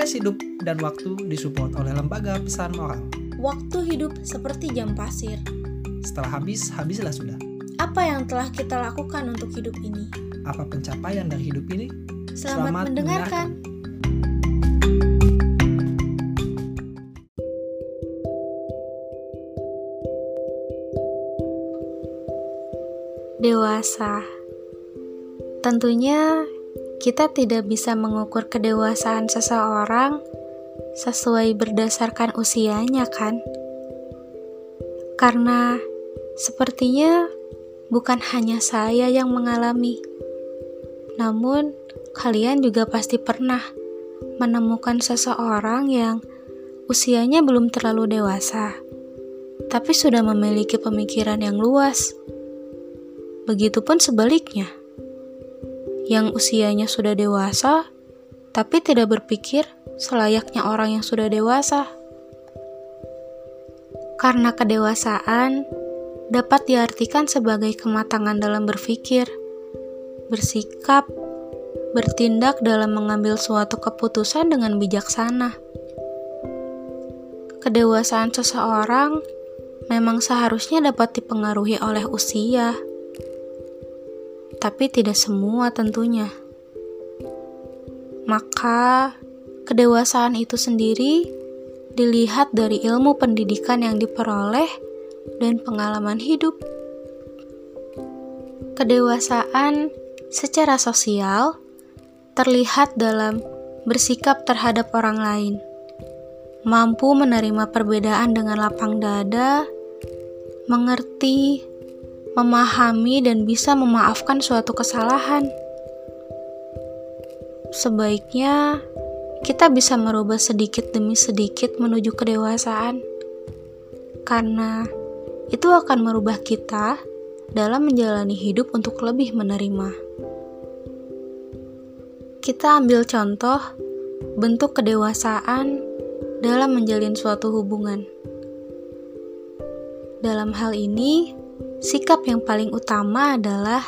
Podcast Hidup dan Waktu disupport oleh Lembaga Pesan Moral. Waktu hidup seperti jam pasir. Setelah habis, habislah sudah. Apa yang telah kita lakukan untuk hidup ini? Apa pencapaian dari hidup ini? Selamat, mendengarkan. Dewasa. Tentunya kita tidak bisa mengukur kedewasaan seseorang sesuai berdasarkan usianya, kan? Karena sepertinya bukan hanya saya yang mengalami, namun kalian juga pasti pernah menemukan seseorang yang usianya belum terlalu dewasa, tapi sudah memiliki pemikiran yang luas. Begitupun sebaliknya yang usianya sudah dewasa, tapi tidak berpikir selayaknya orang yang sudah dewasa. Karena kedewasaan dapat diartikan sebagai kematangan dalam berpikir, bersikap, bertindak dalam mengambil suatu keputusan dengan bijaksana. Kedewasaan seseorang memang seharusnya dapat dipengaruhi oleh usia tapi tidak semua tentunya. Maka, kedewasaan itu sendiri dilihat dari ilmu pendidikan yang diperoleh dan pengalaman hidup. Kedewasaan secara sosial terlihat dalam bersikap terhadap orang lain, mampu menerima perbedaan dengan lapang dada, mengerti memahami dan bisa memaafkan suatu kesalahan. Sebaiknya kita bisa merubah sedikit demi sedikit menuju kedewasaan, karena itu akan merubah kita dalam menjalani hidup untuk lebih menerima. Kita ambil contoh bentuk kedewasaan dalam menjalin suatu hubungan. Dalam hal ini, Sikap yang paling utama adalah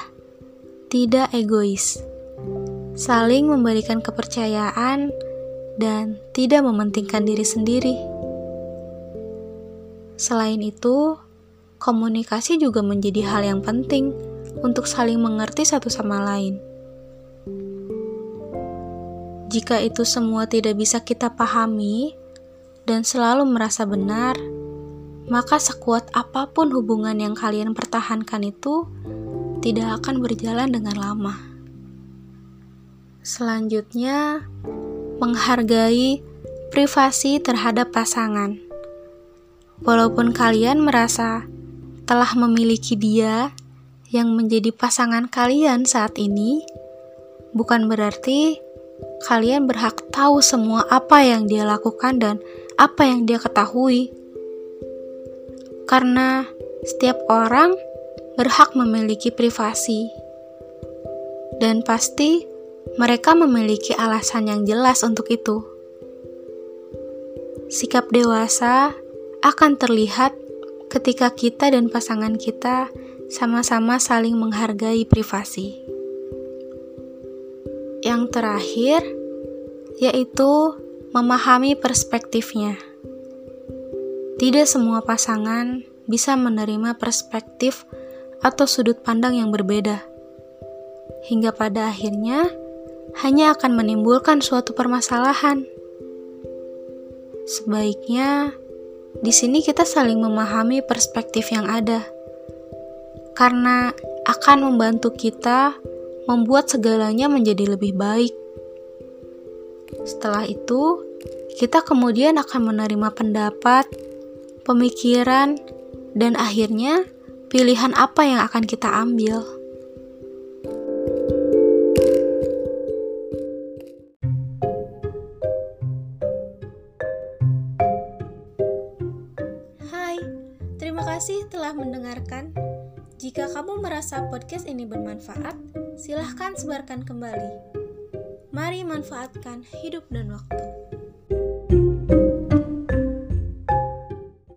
tidak egois, saling memberikan kepercayaan, dan tidak mementingkan diri sendiri. Selain itu, komunikasi juga menjadi hal yang penting untuk saling mengerti satu sama lain. Jika itu semua tidak bisa kita pahami dan selalu merasa benar, maka sekuat apa pun hubungan yang kalian pertahankan itu tidak akan berjalan dengan lama. Selanjutnya, menghargai privasi terhadap pasangan. Walaupun kalian merasa telah memiliki dia yang menjadi pasangan kalian saat ini, bukan berarti kalian berhak tahu semua apa yang dia lakukan dan apa yang dia ketahui karena setiap orang berhak memiliki privasi, dan pasti mereka memiliki alasan yang jelas untuk itu. Sikap dewasa akan terlihat ketika kita dan pasangan kita sama-sama saling menghargai privasi. Yang terakhir yaitu memahami perspektifnya. Tidak semua pasangan bisa menerima perspektif atau sudut pandang yang berbeda, hingga pada akhirnya hanya akan menimbulkan suatu permasalahan. Sebaiknya di sini kita saling memahami perspektif yang ada, karena akan membantu kita membuat segalanya menjadi lebih baik. Setelah itu, kita kemudian akan menerima pendapat pemikiran, dan akhirnya pilihan apa yang akan kita ambil. Hai, terima kasih telah mendengarkan. Jika kamu merasa podcast ini bermanfaat, silahkan sebarkan kembali. Mari manfaatkan hidup dan waktu.